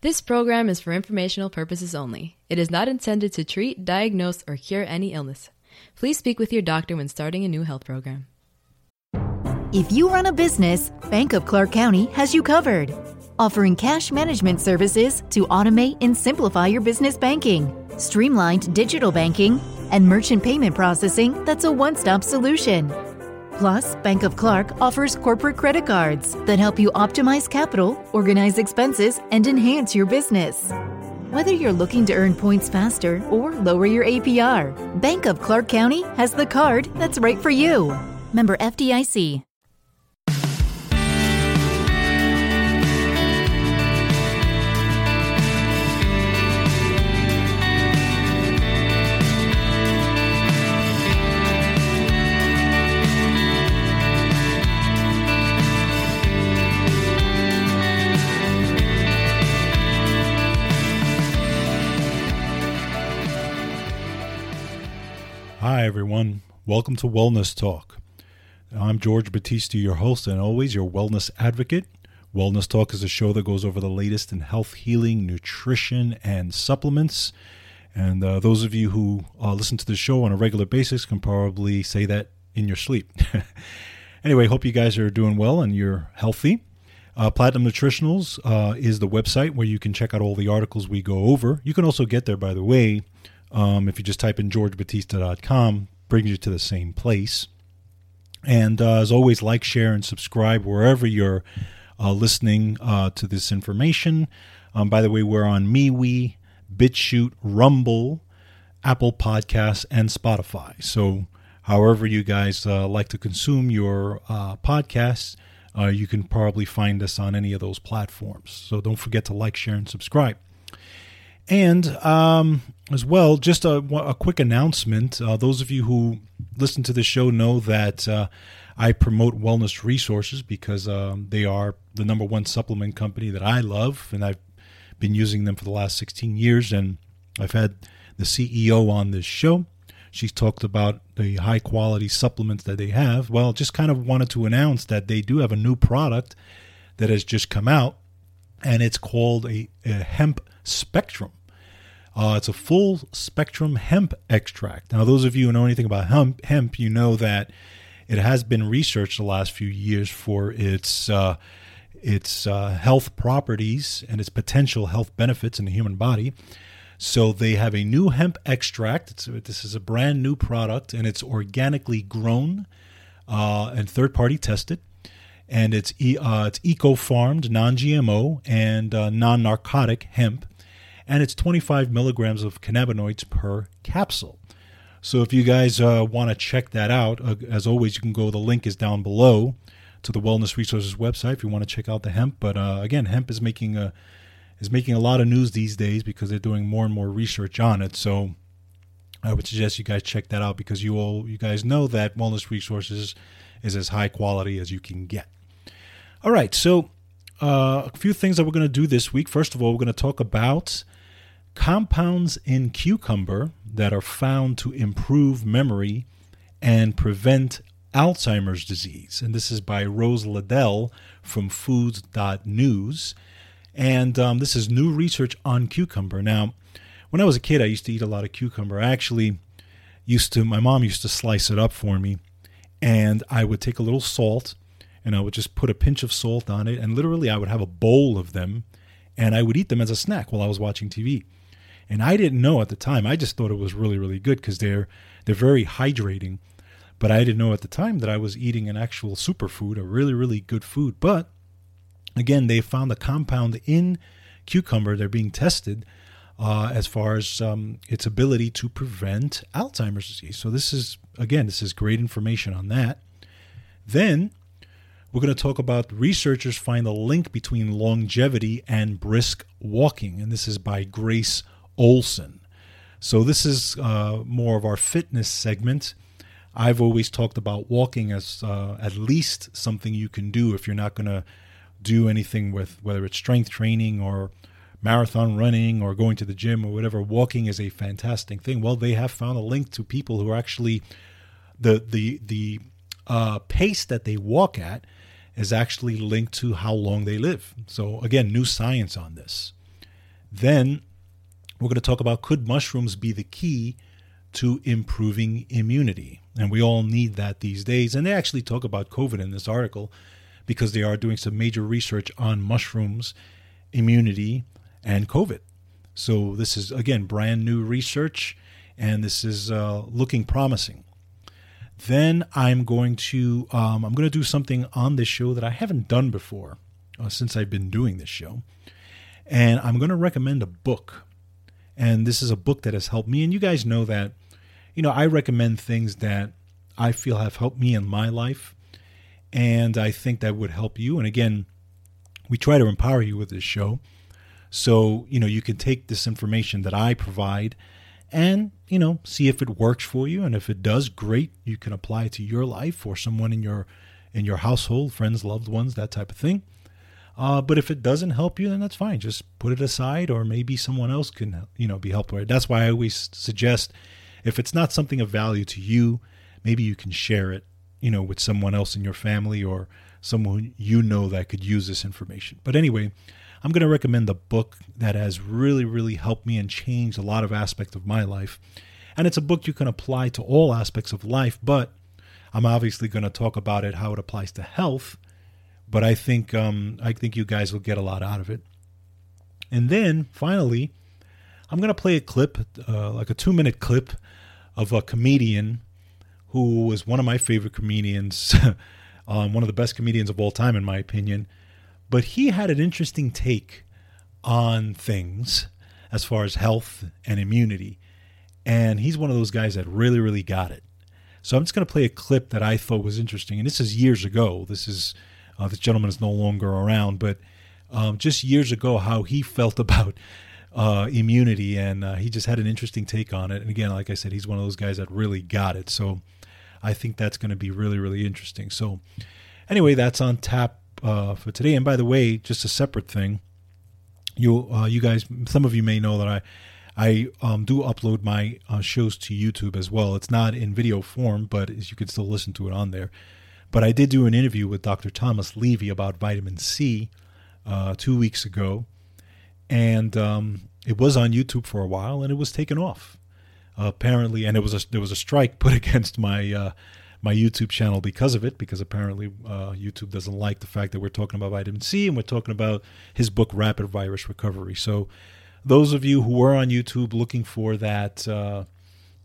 This program is for informational purposes only. It is not intended to treat, diagnose, or cure any illness. Please speak with your doctor when starting a new health program. If you run a business, Bank of Clark County has you covered. Offering cash management services to automate and simplify your business banking, streamlined digital banking, and merchant payment processing that's a one stop solution. Plus, Bank of Clark offers corporate credit cards that help you optimize capital, organize expenses, and enhance your business. Whether you're looking to earn points faster or lower your APR, Bank of Clark County has the card that's right for you. Member FDIC. Hi, everyone. Welcome to Wellness Talk. I'm George Batista, your host, and always your wellness advocate. Wellness Talk is a show that goes over the latest in health, healing, nutrition, and supplements. And uh, those of you who uh, listen to the show on a regular basis can probably say that in your sleep. anyway, hope you guys are doing well and you're healthy. Uh, Platinum Nutritionals uh, is the website where you can check out all the articles we go over. You can also get there, by the way, um, if you just type in georgebatista.com, brings you to the same place. And uh, as always, like, share, and subscribe wherever you're uh, listening uh, to this information. Um, by the way, we're on MeWe, BitChute, Rumble, Apple Podcasts, and Spotify. So, however you guys uh, like to consume your uh, podcasts, uh, you can probably find us on any of those platforms. So, don't forget to like, share, and subscribe. And um, as well, just a, a quick announcement. Uh, those of you who listen to the show know that uh, I promote wellness resources because um, they are the number one supplement company that I love, and I've been using them for the last 16 years. And I've had the CEO on this show. She's talked about the high quality supplements that they have. Well, just kind of wanted to announce that they do have a new product that has just come out, and it's called a, a hemp spectrum. Uh, it's a full spectrum hemp extract. Now, those of you who know anything about hemp, hemp, you know that it has been researched the last few years for its uh, its uh, health properties and its potential health benefits in the human body. So they have a new hemp extract. It's, this is a brand new product, and it's organically grown uh, and third party tested. And it's uh, it's eco farmed, non GMO, and uh, non narcotic hemp and it's 25 milligrams of cannabinoids per capsule. So if you guys uh, want to check that out, uh, as always, you can go. The link is down below to the Wellness Resources website if you want to check out the hemp. But uh, again, hemp is making a is making a lot of news these days because they're doing more and more research on it. So I would suggest you guys check that out because you all you guys know that Wellness Resources is as high quality as you can get. All right, so uh, a few things that we're going to do this week. First of all, we're going to talk about compounds in cucumber that are found to improve memory and prevent Alzheimer's disease. And this is by Rose Liddell from Foods.news. And um, this is new research on cucumber. Now, when I was a kid, I used to eat a lot of cucumber. I actually used to, my mom used to slice it up for me, and I would take a little salt and I would just put a pinch of salt on it. And literally, I would have a bowl of them and I would eat them as a snack while I was watching TV. And I didn't know at the time. I just thought it was really, really good because they're they're very hydrating. But I didn't know at the time that I was eating an actual superfood, a really, really good food. But again, they found a compound in cucumber. They're being tested uh, as far as um, its ability to prevent Alzheimer's disease. So this is again, this is great information on that. Then We're going to talk about researchers find a link between longevity and brisk walking, and this is by Grace Olson. So, this is uh, more of our fitness segment. I've always talked about walking as uh, at least something you can do if you're not going to do anything with whether it's strength training or marathon running or going to the gym or whatever. Walking is a fantastic thing. Well, they have found a link to people who are actually the the the uh, pace that they walk at is actually linked to how long they live. So again, new science on this. Then we're going to talk about could mushrooms be the key to improving immunity? And we all need that these days. And they actually talk about COVID in this article because they are doing some major research on mushrooms, immunity, and COVID. So this is, again, brand new research, and this is uh, looking promising. Then I'm going to um, I'm going to do something on this show that I haven't done before uh, since I've been doing this show, and I'm going to recommend a book. And this is a book that has helped me. And you guys know that, you know, I recommend things that I feel have helped me in my life, and I think that would help you. And again, we try to empower you with this show, so you know you can take this information that I provide and you know see if it works for you and if it does great you can apply it to your life or someone in your in your household friends loved ones that type of thing uh, but if it doesn't help you then that's fine just put it aside or maybe someone else can you know be it that's why i always suggest if it's not something of value to you maybe you can share it you know with someone else in your family or someone you know that could use this information but anyway I'm going to recommend the book that has really, really helped me and changed a lot of aspects of my life. And it's a book you can apply to all aspects of life, but I'm obviously going to talk about it how it applies to health. But I think um, I think you guys will get a lot out of it. And then finally, I'm going to play a clip, uh, like a two minute clip of a comedian who was one of my favorite comedians, um, one of the best comedians of all time, in my opinion. But he had an interesting take on things as far as health and immunity. And he's one of those guys that really, really got it. So I'm just going to play a clip that I thought was interesting. And this is years ago. This is, uh, this gentleman is no longer around, but um, just years ago, how he felt about uh, immunity. And uh, he just had an interesting take on it. And again, like I said, he's one of those guys that really got it. So I think that's going to be really, really interesting. So anyway, that's on tap uh, for today. And by the way, just a separate thing, you uh, you guys, some of you may know that I I um, do upload my uh, shows to YouTube as well. It's not in video form, but you can still listen to it on there. But I did do an interview with Dr. Thomas Levy about vitamin C uh, two weeks ago, and um, it was on YouTube for a while, and it was taken off. Apparently, and it was a, there was a strike put against my uh, my YouTube channel because of it, because apparently uh, YouTube doesn't like the fact that we're talking about vitamin C and we're talking about his book, Rapid Virus Recovery. So, those of you who are on YouTube looking for that, uh,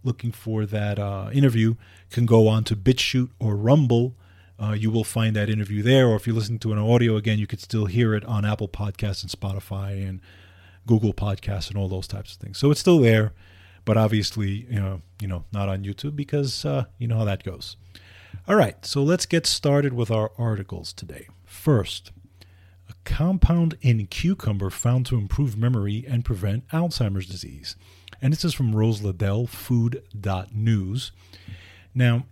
looking for that uh, interview, can go on to BitChute or Rumble. Uh, you will find that interview there, or if you listen to an audio again, you could still hear it on Apple Podcasts and Spotify and Google Podcasts and all those types of things. So it's still there but obviously, you know, you know, not on YouTube because uh, you know how that goes. All right, so let's get started with our articles today. First, a compound in cucumber found to improve memory and prevent Alzheimer's disease. And this is from Rose Ladell, food.news. Now,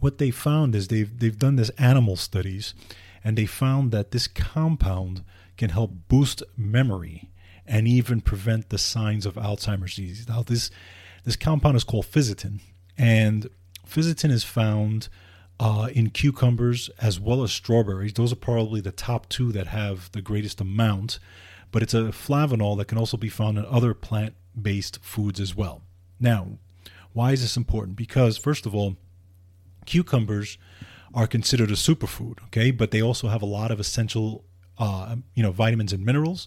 what they found is they've, they've done this animal studies, and they found that this compound can help boost memory and even prevent the signs of Alzheimer's disease. Now, this this compound is called fisetin, and fisetin is found uh, in cucumbers as well as strawberries. Those are probably the top two that have the greatest amount, but it's a flavonol that can also be found in other plant based foods as well. Now, why is this important? Because, first of all, cucumbers are considered a superfood, okay, but they also have a lot of essential, uh, you know, vitamins and minerals.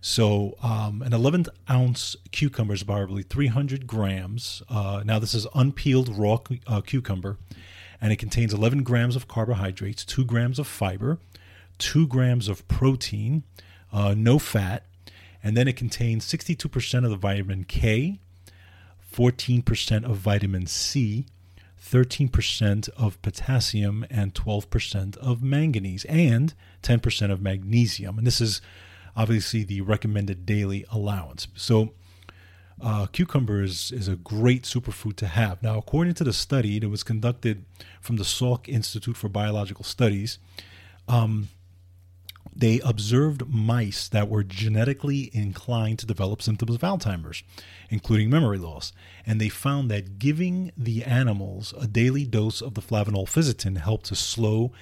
So, um, an 11 ounce cucumber is probably 300 grams. Uh, now, this is unpeeled raw uh, cucumber, and it contains 11 grams of carbohydrates, 2 grams of fiber, 2 grams of protein, uh, no fat, and then it contains 62% of the vitamin K, 14% of vitamin C, 13% of potassium and 12% of manganese and 10% of magnesium. And this is obviously the recommended daily allowance. So, uh, cucumber is, is a great superfood to have. Now, according to the study that was conducted from the Salk Institute for Biological Studies, um, they observed mice that were genetically inclined to develop symptoms of Alzheimer's, including memory loss. And they found that giving the animals a daily dose of the flavonol fisetin helped to slow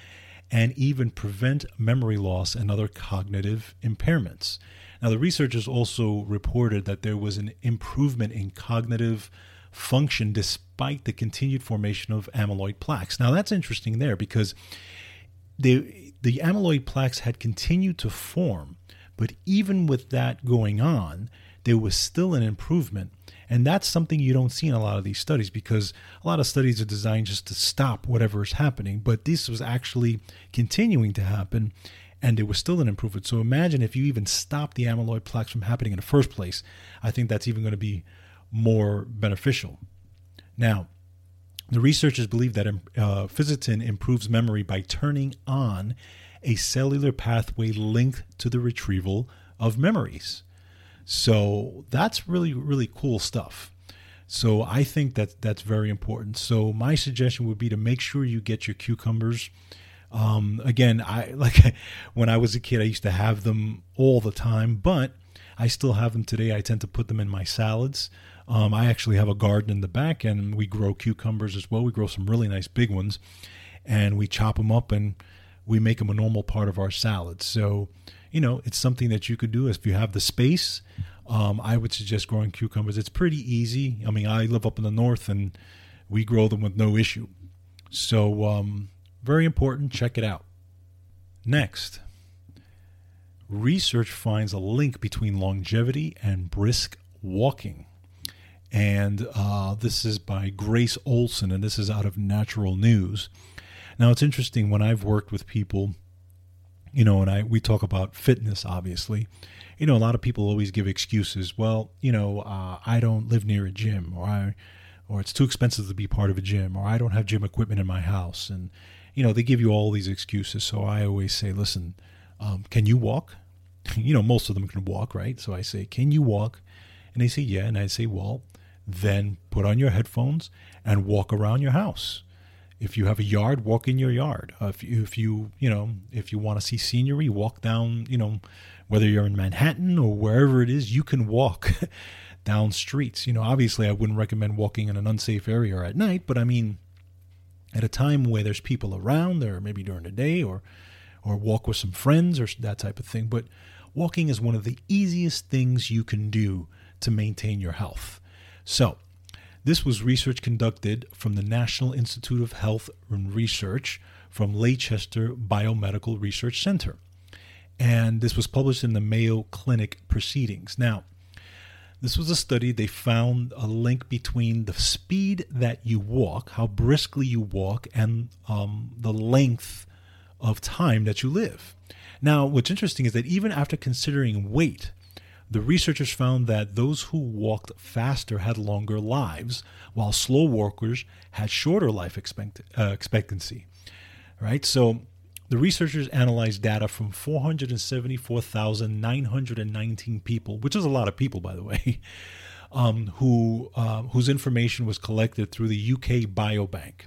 and even prevent memory loss and other cognitive impairments. Now, the researchers also reported that there was an improvement in cognitive function despite the continued formation of amyloid plaques. Now, that's interesting there because they, the amyloid plaques had continued to form, but even with that going on, there was still an improvement. And that's something you don't see in a lot of these studies because a lot of studies are designed just to stop whatever is happening. But this was actually continuing to happen and there was still an improvement. So imagine if you even stop the amyloid plaques from happening in the first place. I think that's even going to be more beneficial. Now, the researchers believe that uh, improves memory by turning on a cellular pathway linked to the retrieval of memories. So that's really, really cool stuff. So I think that that's very important. So my suggestion would be to make sure you get your cucumbers um, again, I like when I was a kid, I used to have them all the time, but I still have them today. I tend to put them in my salads. Um, I actually have a garden in the back, and we grow cucumbers as well. We grow some really nice big ones, and we chop them up and we make them a normal part of our salads. So, you know, it's something that you could do if you have the space. Um, I would suggest growing cucumbers. It's pretty easy. I mean, I live up in the north, and we grow them with no issue. So, um, very important. Check it out. Next, research finds a link between longevity and brisk walking. And uh, this is by Grace Olson, and this is out of Natural News. Now, it's interesting when I've worked with people, you know, and I we talk about fitness, obviously. You know, a lot of people always give excuses. Well, you know, uh, I don't live near a gym, or I, or it's too expensive to be part of a gym, or I don't have gym equipment in my house, and you know, they give you all these excuses. So I always say, listen, um, can you walk? you know, most of them can walk, right? So I say, can you walk? And they say, yeah. And I say, well, then put on your headphones and walk around your house. If you have a yard, walk in your yard. Uh, if, you, if you, you know, if you want to see scenery, walk down, you know, whether you're in Manhattan or wherever it is, you can walk down streets. You know, obviously, I wouldn't recommend walking in an unsafe area at night, but I mean, at a time where there's people around, or maybe during the day, or or walk with some friends or that type of thing. But walking is one of the easiest things you can do to maintain your health. So, this was research conducted from the National Institute of Health and Research from Leicester Biomedical Research Center. And this was published in the Mayo Clinic Proceedings. Now, this was a study. They found a link between the speed that you walk, how briskly you walk, and um, the length of time that you live. Now, what's interesting is that even after considering weight, the researchers found that those who walked faster had longer lives, while slow walkers had shorter life expect- uh, expectancy. Right? So the researchers analyzed data from 474,919 people, which is a lot of people, by the way, um, who uh, whose information was collected through the UK Biobank,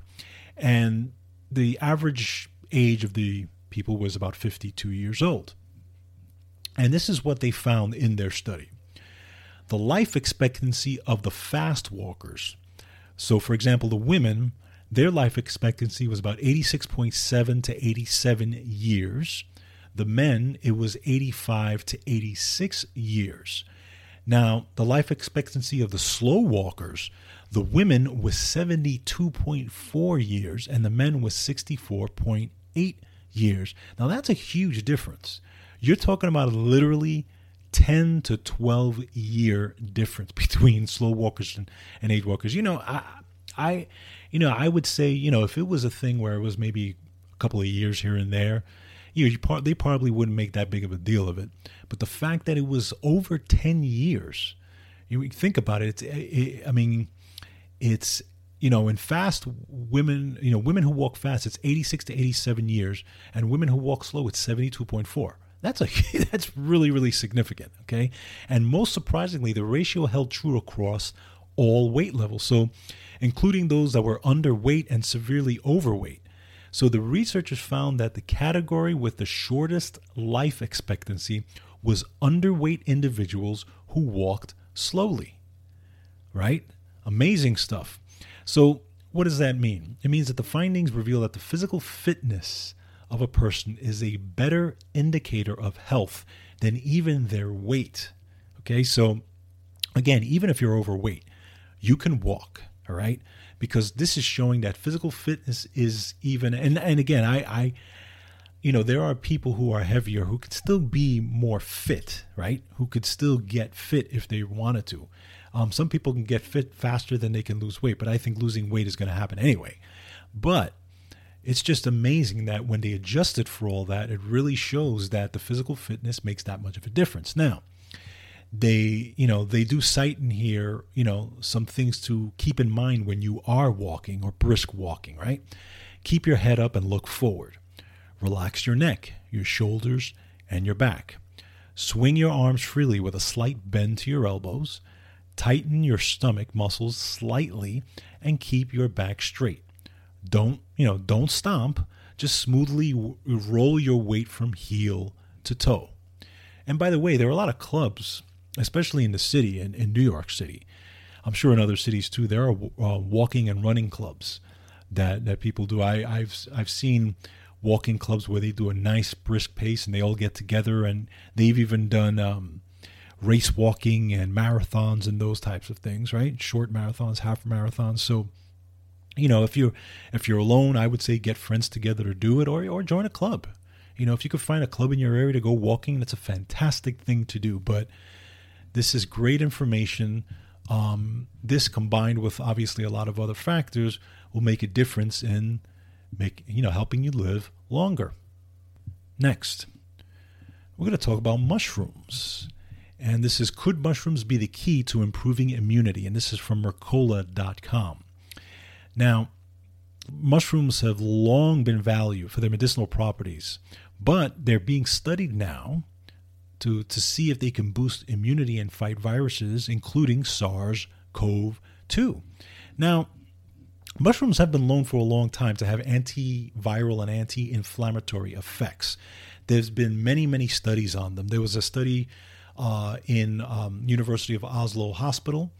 and the average age of the people was about 52 years old. And this is what they found in their study: the life expectancy of the fast walkers. So, for example, the women their life expectancy was about 86.7 to 87 years. The men, it was 85 to 86 years. Now, the life expectancy of the slow walkers, the women was 72.4 years and the men was 64.8 years. Now, that's a huge difference. You're talking about literally 10 to 12 year difference between slow walkers and, and age walkers. You know, I, I you know, I would say, you know, if it was a thing where it was maybe a couple of years here and there, you know, you they probably wouldn't make that big of a deal of it. But the fact that it was over 10 years, you think about it, it eh, eh, I mean, it's you know, in fast women, you know, women who walk fast, it's 86 to 87 years, and women who walk slow, it's 72.4. That's a that's really really significant, okay? And most surprisingly, the ratio held true across all weight levels. So, including those that were underweight and severely overweight. So the researchers found that the category with the shortest life expectancy was underweight individuals who walked slowly. Right? Amazing stuff. So, what does that mean? It means that the findings reveal that the physical fitness of a person is a better indicator of health than even their weight. Okay, so again, even if you're overweight, you can walk, all right? Because this is showing that physical fitness is even and and again, I I you know, there are people who are heavier who could still be more fit, right? Who could still get fit if they wanted to. Um, some people can get fit faster than they can lose weight, but I think losing weight is going to happen anyway. But it's just amazing that when they adjusted for all that, it really shows that the physical fitness makes that much of a difference. Now, they, you know, they do cite in here, you know, some things to keep in mind when you are walking or brisk walking, right? Keep your head up and look forward. Relax your neck, your shoulders, and your back. Swing your arms freely with a slight bend to your elbows. Tighten your stomach muscles slightly and keep your back straight. Don't, you know, don't stomp. Just smoothly roll your weight from heel to toe. And by the way, there are a lot of clubs, especially in the city, in, in New York City. I'm sure in other cities too. There are uh, walking and running clubs that that people do. I, I've I've seen walking clubs where they do a nice brisk pace and they all get together and they've even done um, race walking and marathons and those types of things right short marathons half marathons so you know if you're if you're alone i would say get friends together to do it or or join a club you know if you could find a club in your area to go walking that's a fantastic thing to do but this is great information um, this combined with obviously a lot of other factors will make a difference in make you know helping you live longer. Next, we're going to talk about mushrooms. And this is Could mushrooms be the key to improving immunity? And this is from Mercola.com. Now, mushrooms have long been valued for their medicinal properties, but they're being studied now to, to see if they can boost immunity and fight viruses, including SARS CoV 2. Now, Mushrooms have been known for a long time to have antiviral and anti inflammatory effects. There's been many, many studies on them. There was a study uh, in um, University of Oslo Hospital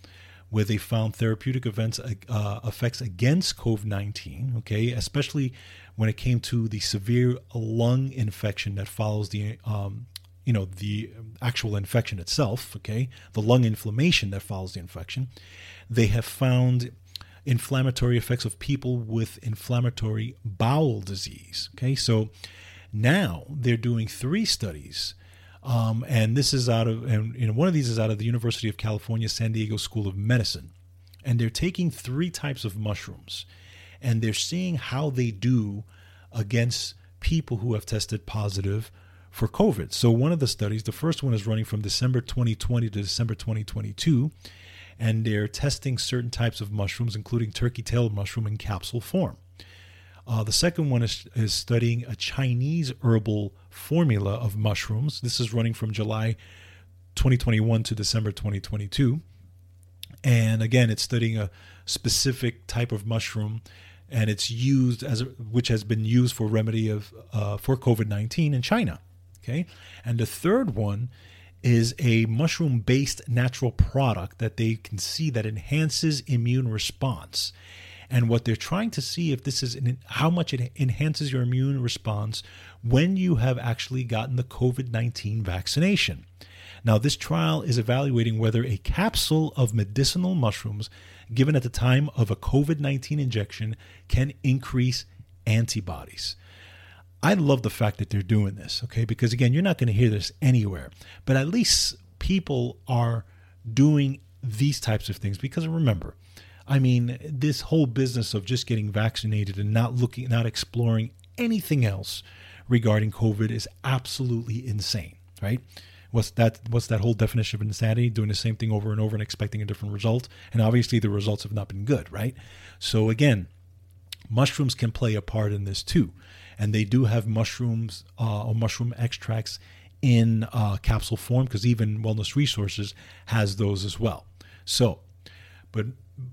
where they found therapeutic events uh, effects against COVID-19. Okay, especially when it came to the severe lung infection that follows the um, you know the actual infection itself. Okay, the lung inflammation that follows the infection. They have found inflammatory effects of people with inflammatory bowel disease. Okay, so now they're doing three studies. Um, and this is out of, and you know, one of these is out of the University of California, San Diego School of Medicine. And they're taking three types of mushrooms and they're seeing how they do against people who have tested positive for COVID. So, one of the studies, the first one is running from December 2020 to December 2022, and they're testing certain types of mushrooms, including turkey tail mushroom in capsule form. Uh, the second one is, is studying a Chinese herbal formula of mushrooms. This is running from July 2021 to December 2022. And again, it's studying a specific type of mushroom, and it's used as which has been used for remedy of uh, for COVID 19 in China. Okay, and the third one is a mushroom based natural product that they can see that enhances immune response and what they're trying to see if this is an, how much it enhances your immune response when you have actually gotten the COVID-19 vaccination. Now, this trial is evaluating whether a capsule of medicinal mushrooms given at the time of a COVID 19 injection can increase antibodies. I love the fact that they're doing this, okay? Because again, you're not going to hear this anywhere, but at least people are doing these types of things because remember, I mean, this whole business of just getting vaccinated and not looking, not exploring anything else regarding COVID is absolutely insane, right? What's that? What's that whole definition of insanity? Doing the same thing over and over and expecting a different result. And obviously, the results have not been good, right? So again, mushrooms can play a part in this too, and they do have mushrooms uh, or mushroom extracts in uh, capsule form because even Wellness Resources has those as well. So, but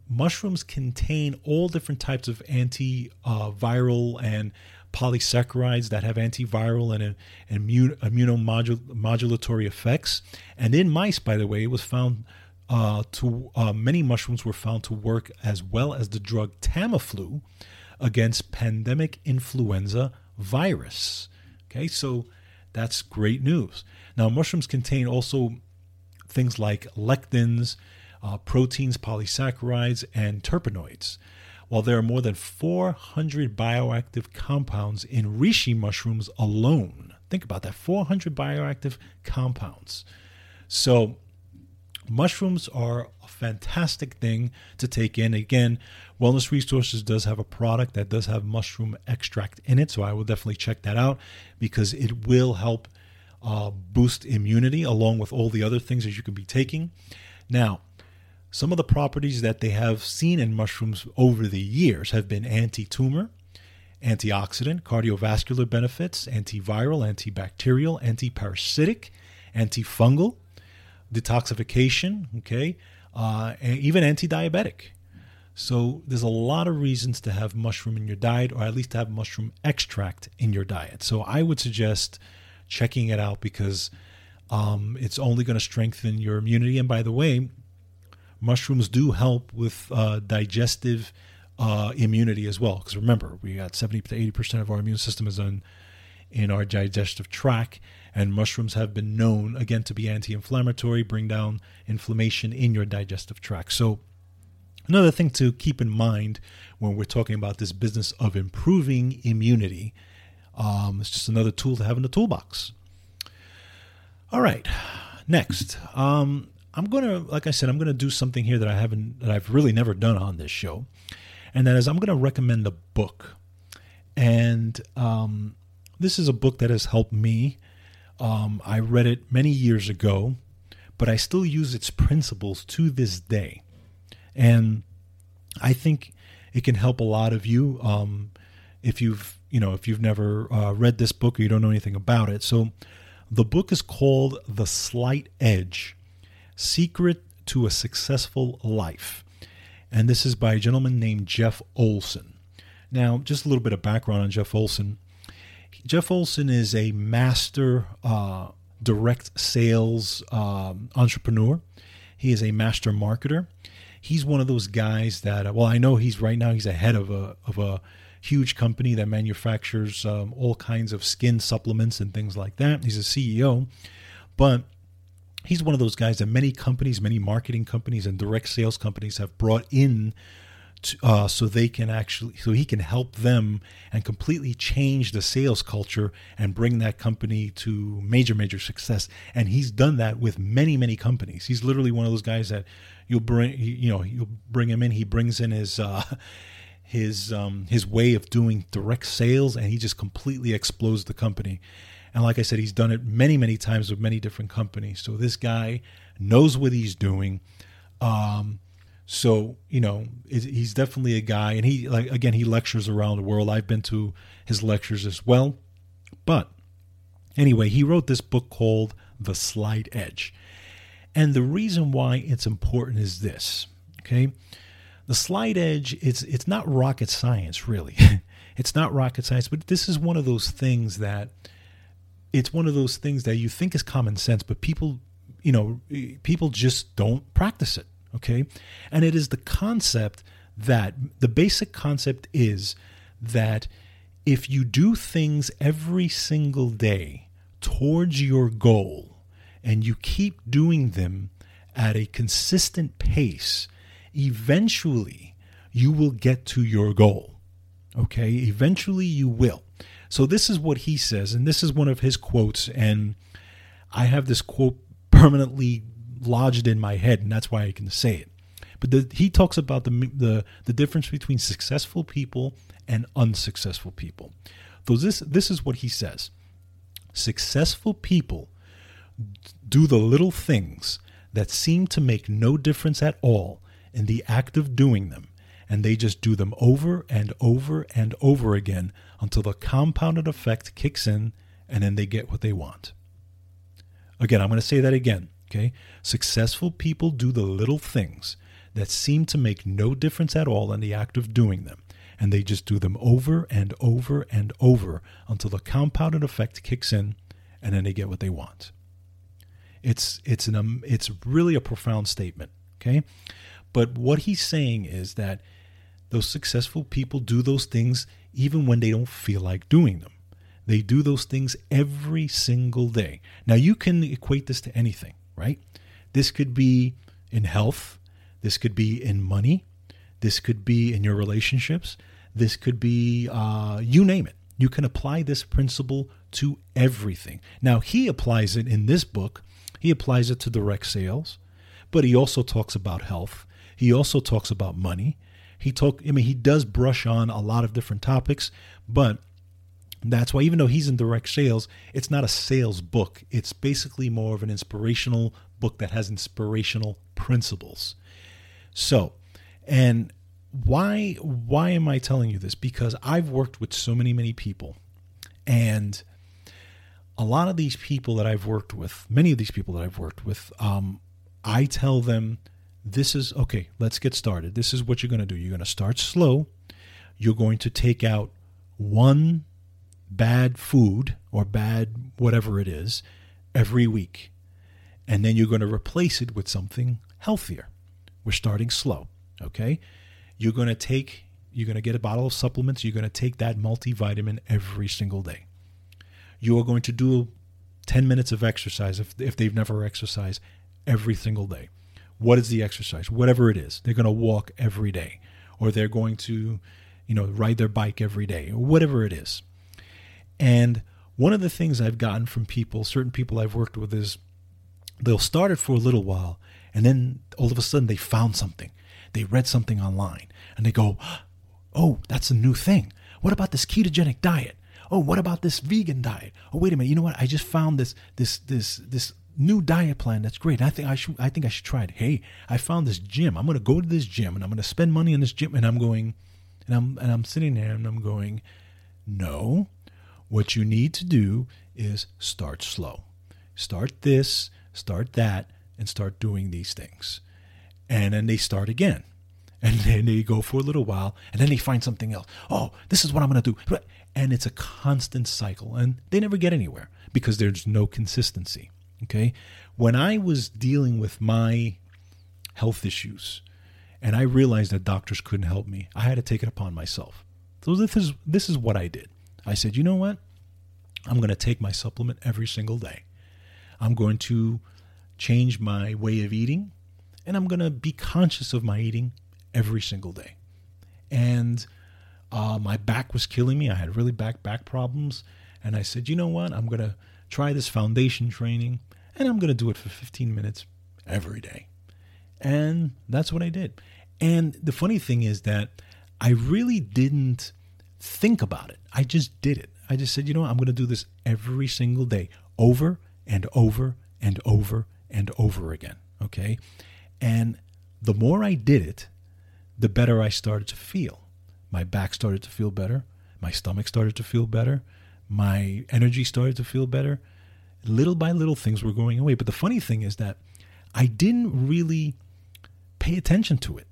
mushrooms contain all different types of antiviral and polysaccharides that have antiviral and, immune, immunomodulatory effects. And in mice, by the way, it was found uh, to uh, many mushrooms were found to work as well as the drug Tamiflu against pandemic influenza virus. Okay, so that's great news. Now, mushrooms contain also things like lectins, uh, proteins, polysaccharides, and terpenoids. While there are more than 400 bioactive compounds in reishi mushrooms alone. Think about that 400 bioactive compounds. So, mushrooms are a fantastic thing to take in. Again, Wellness Resources does have a product that does have mushroom extract in it, so I will definitely check that out because it will help uh, boost immunity along with all the other things that you can be taking. Now, some of the properties that they have seen in mushrooms over the years have been anti tumor, antioxidant, cardiovascular benefits, antiviral, antibacterial, antiparasitic, antifungal, detoxification, okay, uh, and even anti diabetic. So there's a lot of reasons to have mushroom in your diet, or at least to have mushroom extract in your diet. So I would suggest checking it out because um, it's only going to strengthen your immunity. And by the way, mushrooms do help with uh, digestive uh, immunity as well. Because remember, we got 70 to 80 percent of our immune system is in in our digestive tract, and mushrooms have been known again to be anti-inflammatory, bring down inflammation in your digestive tract. So. Another thing to keep in mind when we're talking about this business of improving immunity, um, it's just another tool to have in the toolbox. All right, next, um, I'm gonna, like I said, I'm gonna do something here that I haven't, that I've really never done on this show, and that is I'm gonna recommend a book, and um, this is a book that has helped me. Um, I read it many years ago, but I still use its principles to this day, and I think it can help a lot of you um, if you've, you know, if you've never uh, read this book or you don't know anything about it. So, the book is called The Slight Edge Secret to a Successful Life. And this is by a gentleman named Jeff Olson. Now, just a little bit of background on Jeff Olson. Jeff Olson is a master uh, direct sales um, entrepreneur. He is a master marketer. He's one of those guys that, well, I know he's right now, he's ahead of a, of a huge company that manufactures um, all kinds of skin supplements and things like that. He's a CEO. But he's one of those guys that many companies, many marketing companies, and direct sales companies have brought in. To, uh, so they can actually, so he can help them and completely change the sales culture and bring that company to major, major success. And he's done that with many, many companies. He's literally one of those guys that you'll bring, you know, you'll bring him in. He brings in his, uh, his, um, his way of doing direct sales, and he just completely explodes the company. And like I said, he's done it many, many times with many different companies. So this guy knows what he's doing. Um, so you know, he's definitely a guy, and he like again, he lectures around the world. I've been to his lectures as well. But anyway, he wrote this book called The Slight Edge. And the reason why it's important is this, okay? The slight edge, it's it's not rocket science, really. it's not rocket science, but this is one of those things that it's one of those things that you think is common sense, but people, you know, people just don't practice it. Okay. And it is the concept that the basic concept is that if you do things every single day towards your goal and you keep doing them at a consistent pace, eventually you will get to your goal. Okay. Eventually you will. So this is what he says, and this is one of his quotes, and I have this quote permanently lodged in my head, and that's why I can say it. But the, he talks about the, the the difference between successful people and unsuccessful people. So this this is what he says: successful people do the little things that seem to make no difference at all in the act of doing them, and they just do them over and over and over again until the compounded effect kicks in and then they get what they want. Again, I'm going to say that again, okay? Successful people do the little things that seem to make no difference at all in the act of doing them, and they just do them over and over and over until the compounded effect kicks in and then they get what they want. It's it's an um, it's really a profound statement, okay? But what he's saying is that those successful people do those things even when they don't feel like doing them. They do those things every single day. Now, you can equate this to anything, right? This could be in health, this could be in money, this could be in your relationships, this could be, uh, you name it. You can apply this principle to everything. Now, he applies it in this book, he applies it to direct sales, but he also talks about health. He also talks about money. He talk I mean he does brush on a lot of different topics, but that's why even though he's in direct sales, it's not a sales book. It's basically more of an inspirational book that has inspirational principles. So, and why why am I telling you this? Because I've worked with so many many people and a lot of these people that I've worked with, many of these people that I've worked with, um, I tell them this is okay, let's get started. This is what you're going to do. You're going to start slow. You're going to take out one bad food or bad whatever it is every week. And then you're going to replace it with something healthier. We're starting slow, okay? You're going to take you're going to get a bottle of supplements, you're going to take that multivitamin every single day. You are going to do 10 minutes of exercise if, if they've never exercised every single day. What is the exercise? Whatever it is, they're going to walk every day, or they're going to, you know, ride their bike every day, or whatever it is. And one of the things I've gotten from people, certain people I've worked with, is they'll start it for a little while, and then all of a sudden they found something. They read something online, and they go, "Oh, that's a new thing. What about this ketogenic diet? Oh, what about this vegan diet? Oh, wait a minute. You know what? I just found this this this this new diet plan that's great. I think I should I think I should try it. Hey, I found this gym. I'm going to go to this gym and I'm going to spend money on this gym and I'm going and I'm and I'm sitting there and I'm going, "No. What you need to do is start slow. Start this, start that and start doing these things." And then they start again. And then they go for a little while and then they find something else. Oh, this is what I'm going to do. And it's a constant cycle and they never get anywhere because there's no consistency. Okay. When I was dealing with my health issues and I realized that doctors couldn't help me, I had to take it upon myself. So this is this is what I did. I said, you know what? I'm going to take my supplement every single day. I'm going to change my way of eating and I'm going to be conscious of my eating every single day. And uh, my back was killing me. I had really back back problems, and I said, you know what? I'm going to try this foundation training and I'm going to do it for 15 minutes every day. And that's what I did. And the funny thing is that I really didn't think about it. I just did it. I just said, you know what? I'm going to do this every single day, over and over and over and over again. Okay. And the more I did it, the better I started to feel. My back started to feel better. My stomach started to feel better. My energy started to feel better little by little things were going away. But the funny thing is that I didn't really pay attention to it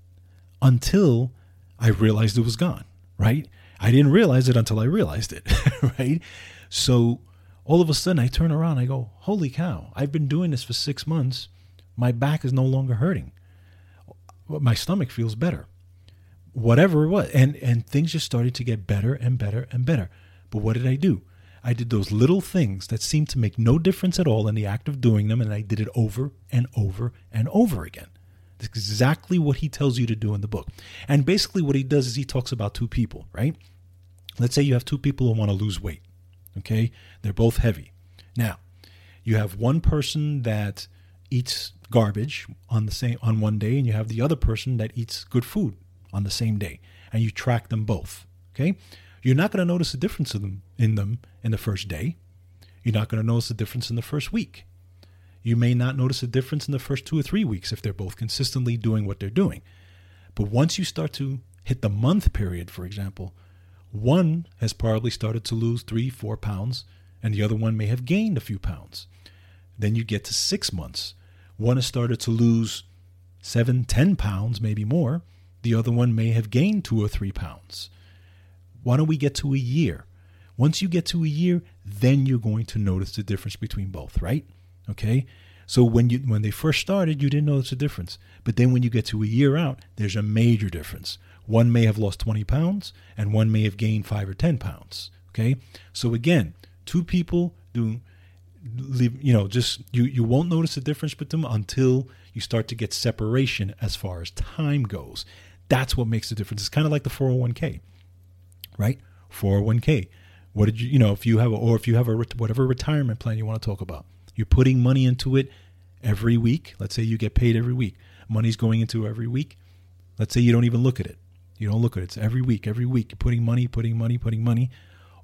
until I realized it was gone, right? I didn't realize it until I realized it, right? So all of a sudden I turn around, I go, holy cow, I've been doing this for six months. My back is no longer hurting. My stomach feels better. Whatever it was. And, and things just started to get better and better and better. But what did I do? I did those little things that seemed to make no difference at all in the act of doing them, and I did it over and over and over again. That's exactly what he tells you to do in the book. And basically, what he does is he talks about two people, right? Let's say you have two people who want to lose weight, okay? They're both heavy. Now, you have one person that eats garbage on the same on one day and you have the other person that eats good food on the same day and you track them both okay you're not going to notice a difference in them in them in the first day. You're not going to notice a difference in the first week. You may not notice a difference in the first two or three weeks if they're both consistently doing what they're doing. But once you start to hit the month period, for example, one has probably started to lose three, four pounds, and the other one may have gained a few pounds. Then you get to six months. One has started to lose seven, ten pounds, maybe more. The other one may have gained two or three pounds. Why don't we get to a year? Once you get to a year, then you're going to notice the difference between both, right? Okay? So when you when they first started, you didn't notice a difference. But then when you get to a year out, there's a major difference. One may have lost 20 pounds and one may have gained 5 or 10 pounds, okay? So again, two people do you know, just you you won't notice a difference with them until you start to get separation as far as time goes. That's what makes the difference. It's kind of like the 401k, right? 401k. What did you, you know, if you have, a, or if you have a, whatever retirement plan you want to talk about, you're putting money into it every week. Let's say you get paid every week. Money's going into every week. Let's say you don't even look at it. You don't look at it. It's every week, every week. You're putting money, putting money, putting money.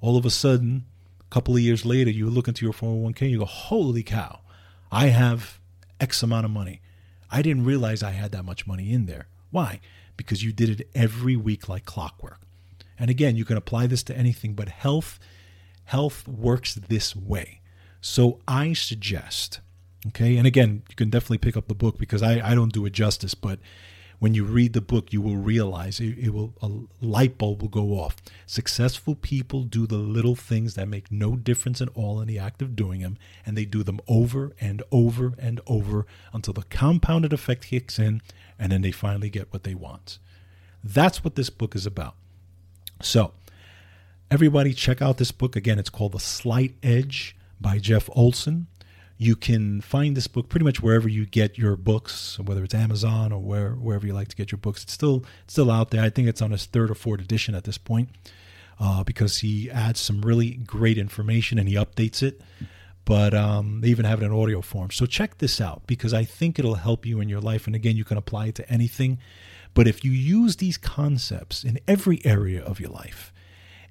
All of a sudden, a couple of years later, you look into your 401k and you go, holy cow, I have X amount of money. I didn't realize I had that much money in there. Why? Because you did it every week like clockwork. And again, you can apply this to anything, but health health works this way. So I suggest, okay, and again, you can definitely pick up the book because I, I don't do it justice, but when you read the book, you will realize it, it, will a light bulb will go off. Successful people do the little things that make no difference at all in the act of doing them, and they do them over and over and over until the compounded effect kicks in, and then they finally get what they want. That's what this book is about. So, everybody, check out this book again. It's called The Slight Edge by Jeff Olson. You can find this book pretty much wherever you get your books, whether it's Amazon or where, wherever you like to get your books. It's still it's still out there. I think it's on its third or fourth edition at this point uh, because he adds some really great information and he updates it. But um, they even have it in audio form. So check this out because I think it'll help you in your life. And again, you can apply it to anything. But if you use these concepts in every area of your life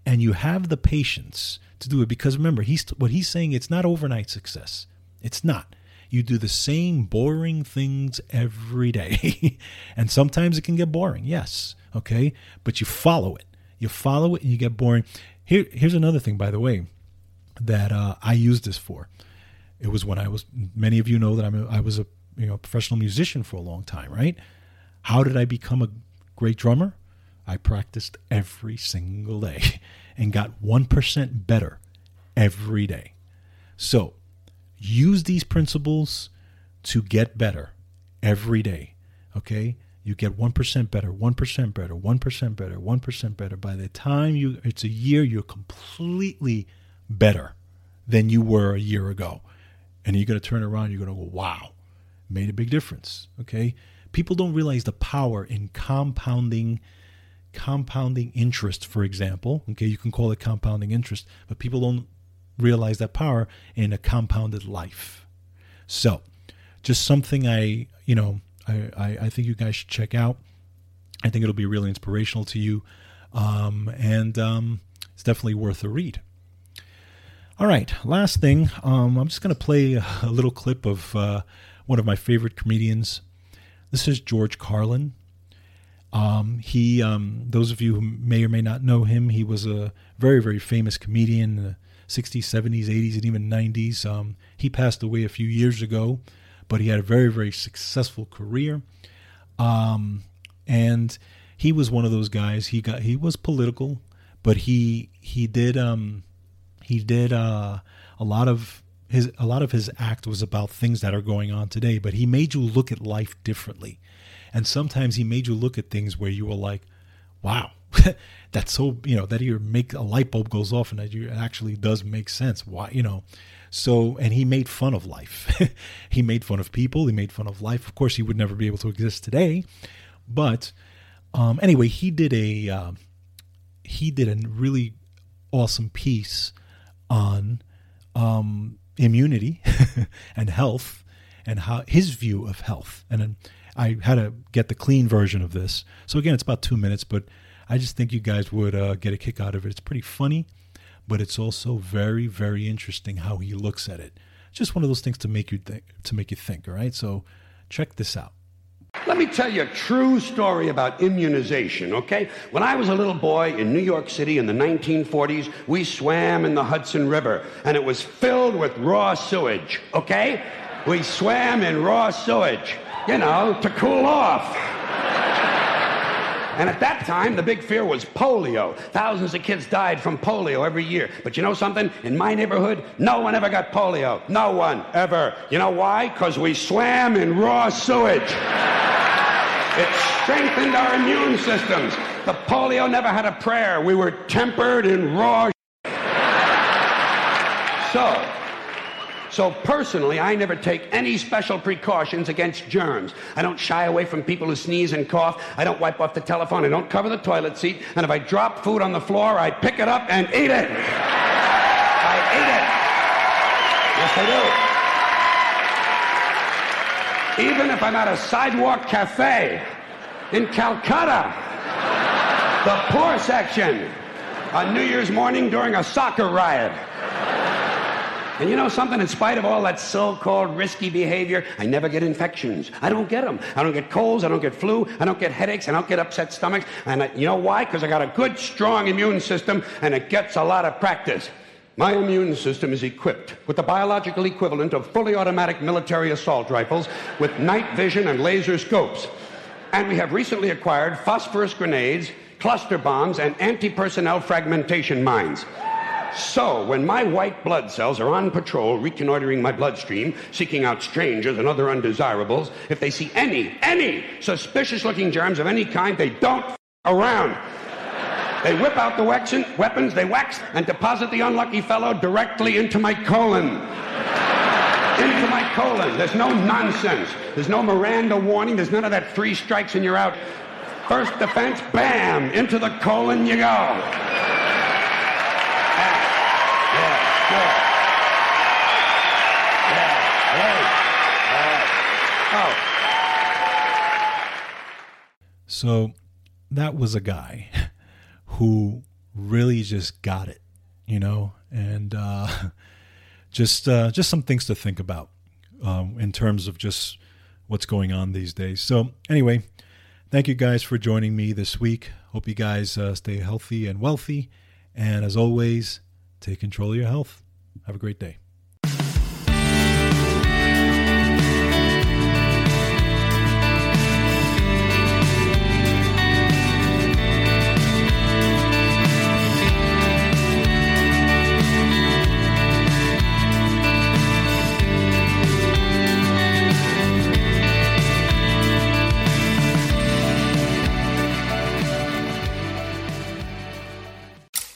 and you have the patience to do it, because remember, he's what he's saying, it's not overnight success. It's not. You do the same boring things every day. and sometimes it can get boring, yes. Okay. But you follow it. You follow it and you get boring. Here, here's another thing, by the way, that uh, I used this for. It was when I was, many of you know that I'm a, I was a you know, professional musician for a long time, right? How did I become a great drummer? I practiced every single day and got 1% better every day. So use these principles to get better every day. Okay? You get 1% better, 1% better, 1% better, 1% better. By the time you it's a year, you're completely better than you were a year ago. And you're going to turn around, you're going to go, wow, made a big difference. Okay? People don't realize the power in compounding compounding interest, for example. Okay, you can call it compounding interest, but people don't realize that power in a compounded life. So, just something I, you know, I, I, I think you guys should check out. I think it'll be really inspirational to you, um, and um, it's definitely worth a read. All right, last thing, um, I'm just going to play a little clip of uh, one of my favorite comedians. This is George Carlin. Um, he, um, those of you who may or may not know him, he was a very, very famous comedian in the 60s, 70s, 80s, and even 90s. Um, he passed away a few years ago, but he had a very, very successful career. Um, and he was one of those guys. He got he was political, but he he did um, he did uh, a lot of his a lot of his act was about things that are going on today. But he made you look at life differently, and sometimes he made you look at things where you were like, "Wow, that's so you know that you make a light bulb goes off and that you actually does make sense. Why you know? So and he made fun of life. He made fun of people. He made fun of life. Of course he would never be able to exist today but um, anyway he did a uh, he did a really awesome piece on um, immunity and health and how his view of health and I had to get the clean version of this so again it's about two minutes but I just think you guys would uh, get a kick out of it. It's pretty funny, but it's also very, very interesting how he looks at it. just one of those things to make you think. To make you think. All right. So check this out. Let me tell you a true story about immunization, okay? When I was a little boy in New York City in the 1940s, we swam in the Hudson River, and it was filled with raw sewage, okay? We swam in raw sewage, you know, to cool off. And at that time, the big fear was polio. Thousands of kids died from polio every year. But you know something? In my neighborhood, no one ever got polio. No one ever. You know why? Because we swam in raw sewage. It strengthened our immune systems. The polio never had a prayer. We were tempered in raw. So, so personally, I never take any special precautions against germs. I don't shy away from people who sneeze and cough. I don't wipe off the telephone. I don't cover the toilet seat. And if I drop food on the floor, I pick it up and eat it. I eat it. Yes, I do. Even if I'm at a sidewalk cafe in Calcutta, the poor section, on New Year's morning during a soccer riot. And you know something? In spite of all that so-called risky behavior, I never get infections. I don't get them. I don't get colds. I don't get flu. I don't get headaches. I don't get upset stomachs. And I, you know why? Because I got a good, strong immune system, and it gets a lot of practice. My immune system is equipped with the biological equivalent of fully automatic military assault rifles with night vision and laser scopes. And we have recently acquired phosphorus grenades, cluster bombs, and anti-personnel fragmentation mines. So, when my white blood cells are on patrol reconnoitering my bloodstream, seeking out strangers and other undesirables, if they see any, any suspicious looking germs of any kind, they don't around. They whip out the weapon, weapons, they wax, and deposit the unlucky fellow directly into my colon. into my colon. There's no nonsense. There's no Miranda warning. There's none of that three strikes and you're out. First defense, bam, into the colon you go. So that was a guy who really just got it, you know, and uh, just uh, just some things to think about um, in terms of just what's going on these days. So anyway, thank you guys for joining me this week. Hope you guys uh, stay healthy and wealthy, and as always, take control of your health. Have a great day.